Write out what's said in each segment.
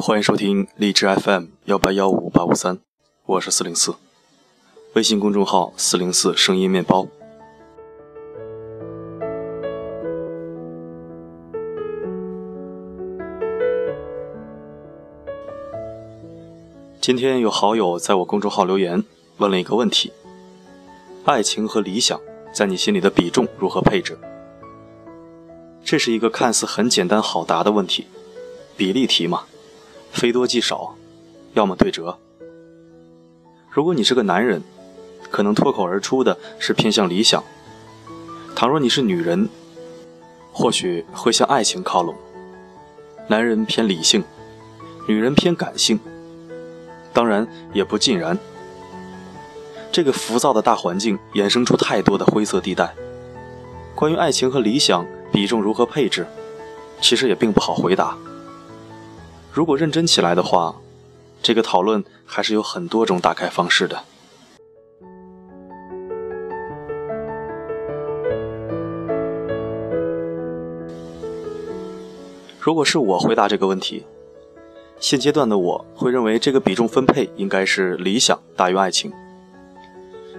欢迎收听荔枝 FM 幺八幺五八五三，我是四零四，微信公众号四零四声音面包。今天有好友在我公众号留言，问了一个问题：爱情和理想在你心里的比重如何配置？这是一个看似很简单好答的问题，比例题嘛，非多即少，要么对折。如果你是个男人，可能脱口而出的是偏向理想；倘若你是女人，或许会向爱情靠拢。男人偏理性，女人偏感性。当然也不尽然。这个浮躁的大环境衍生出太多的灰色地带。关于爱情和理想比重如何配置，其实也并不好回答。如果认真起来的话，这个讨论还是有很多种打开方式的。如果是我回答这个问题，现阶段的我会认为这个比重分配应该是理想大于爱情，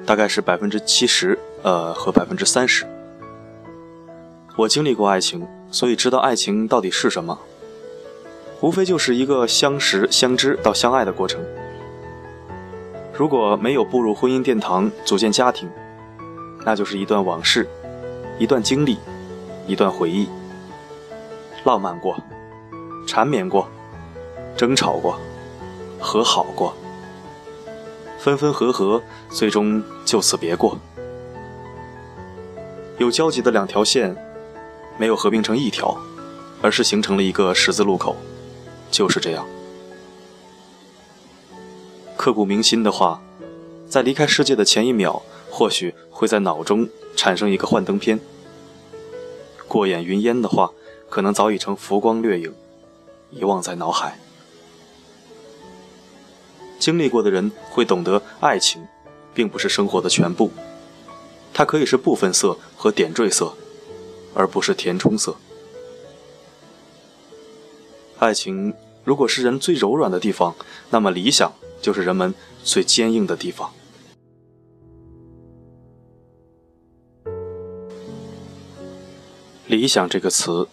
大概是百分之七十，呃和百分之三十。我经历过爱情，所以知道爱情到底是什么，无非就是一个相识、相知到相爱的过程。如果没有步入婚姻殿堂，组建家庭，那就是一段往事，一段经历，一段回忆，浪漫过，缠绵过。争吵过，和好过，分分合合，最终就此别过。有交集的两条线，没有合并成一条，而是形成了一个十字路口，就是这样。刻骨铭心的话，在离开世界的前一秒，或许会在脑中产生一个幻灯片；过眼云烟的话，可能早已成浮光掠影，遗忘在脑海。经历过的人会懂得，爱情并不是生活的全部，它可以是部分色和点缀色，而不是填充色。爱情如果是人最柔软的地方，那么理想就是人们最坚硬的地方。理想这个词，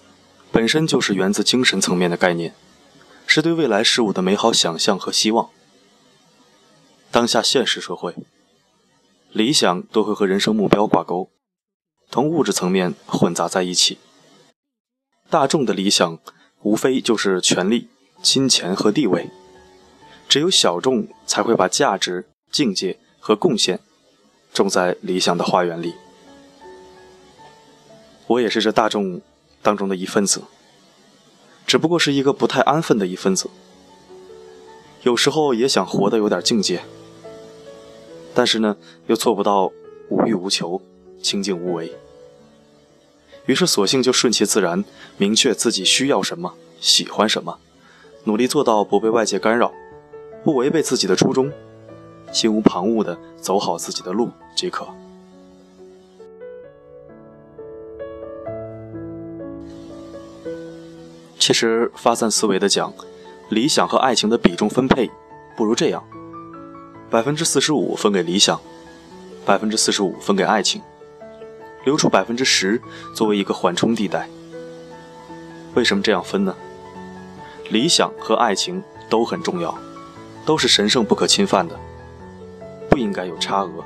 本身就是源自精神层面的概念，是对未来事物的美好想象和希望。当下现实社会，理想都会和人生目标挂钩，同物质层面混杂在一起。大众的理想无非就是权力、金钱和地位，只有小众才会把价值、境界和贡献种在理想的花园里。我也是这大众当中的一份子，只不过是一个不太安分的一份子。有时候也想活得有点境界。但是呢，又做不到无欲无求、清净无为，于是索性就顺其自然，明确自己需要什么、喜欢什么，努力做到不被外界干扰，不违背自己的初衷，心无旁骛地走好自己的路即可。其实发散思维的讲，理想和爱情的比重分配，不如这样。百分之四十五分给理想，百分之四十五分给爱情，留出百分之十作为一个缓冲地带。为什么这样分呢？理想和爱情都很重要，都是神圣不可侵犯的，不应该有差额。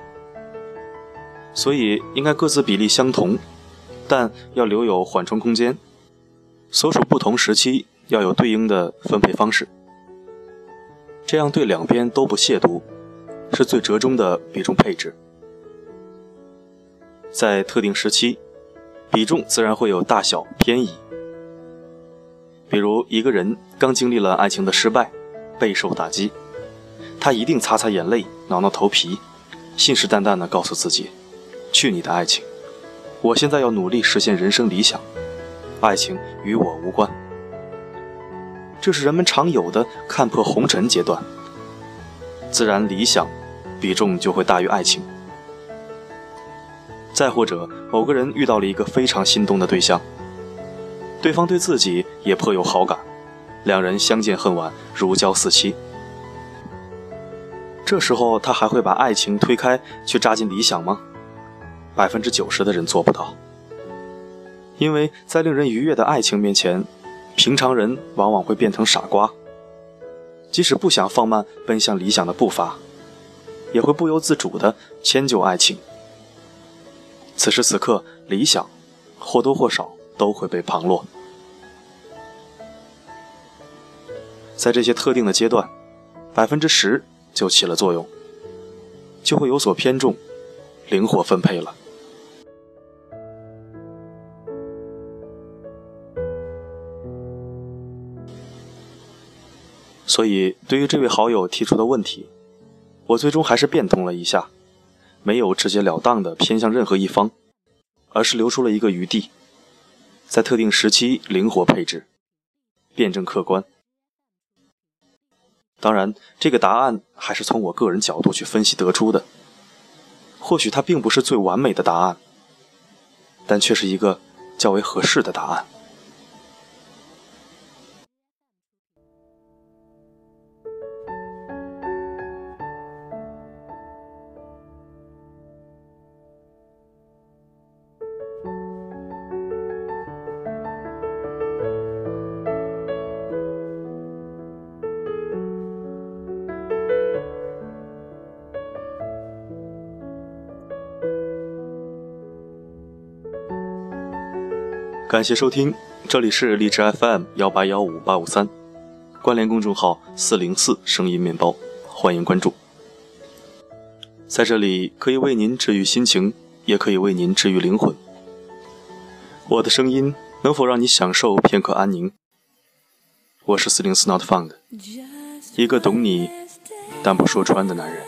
所以应该各自比例相同，但要留有缓冲空间。所属不同时期要有对应的分配方式，这样对两边都不亵渎。是最折中的比重配置，在特定时期，比重自然会有大小偏移。比如一个人刚经历了爱情的失败，备受打击，他一定擦擦眼泪，挠挠头皮，信誓旦旦地告诉自己：“去你的爱情！我现在要努力实现人生理想，爱情与我无关。”这是人们常有的看破红尘阶段，自然理想。比重就会大于爱情。再或者，某个人遇到了一个非常心动的对象，对方对自己也颇有好感，两人相见恨晚，如胶似漆。这时候他还会把爱情推开，去扎进理想吗？百分之九十的人做不到，因为在令人愉悦的爱情面前，平常人往往会变成傻瓜。即使不想放慢奔向理想的步伐，也会不由自主地迁就爱情。此时此刻，理想或多或少都会被旁落。在这些特定的阶段，百分之十。就起了作用，就会有所偏重，灵活分配了。所以，对于这位好友提出的问题，我最终还是变通了一下，没有直截了当的偏向任何一方，而是留出了一个余地，在特定时期灵活配置，辩证客观。当然，这个答案还是从我个人角度去分析得出的。或许它并不是最完美的答案，但却是一个较为合适的答案。感谢收听，这里是荔枝 FM 幺八幺五八五三，关联公众号四零四声音面包，欢迎关注。在这里可以为您治愈心情，也可以为您治愈灵魂。我的声音能否让你享受片刻安宁？我是四零四 Not Found，一个懂你但不说穿的男人。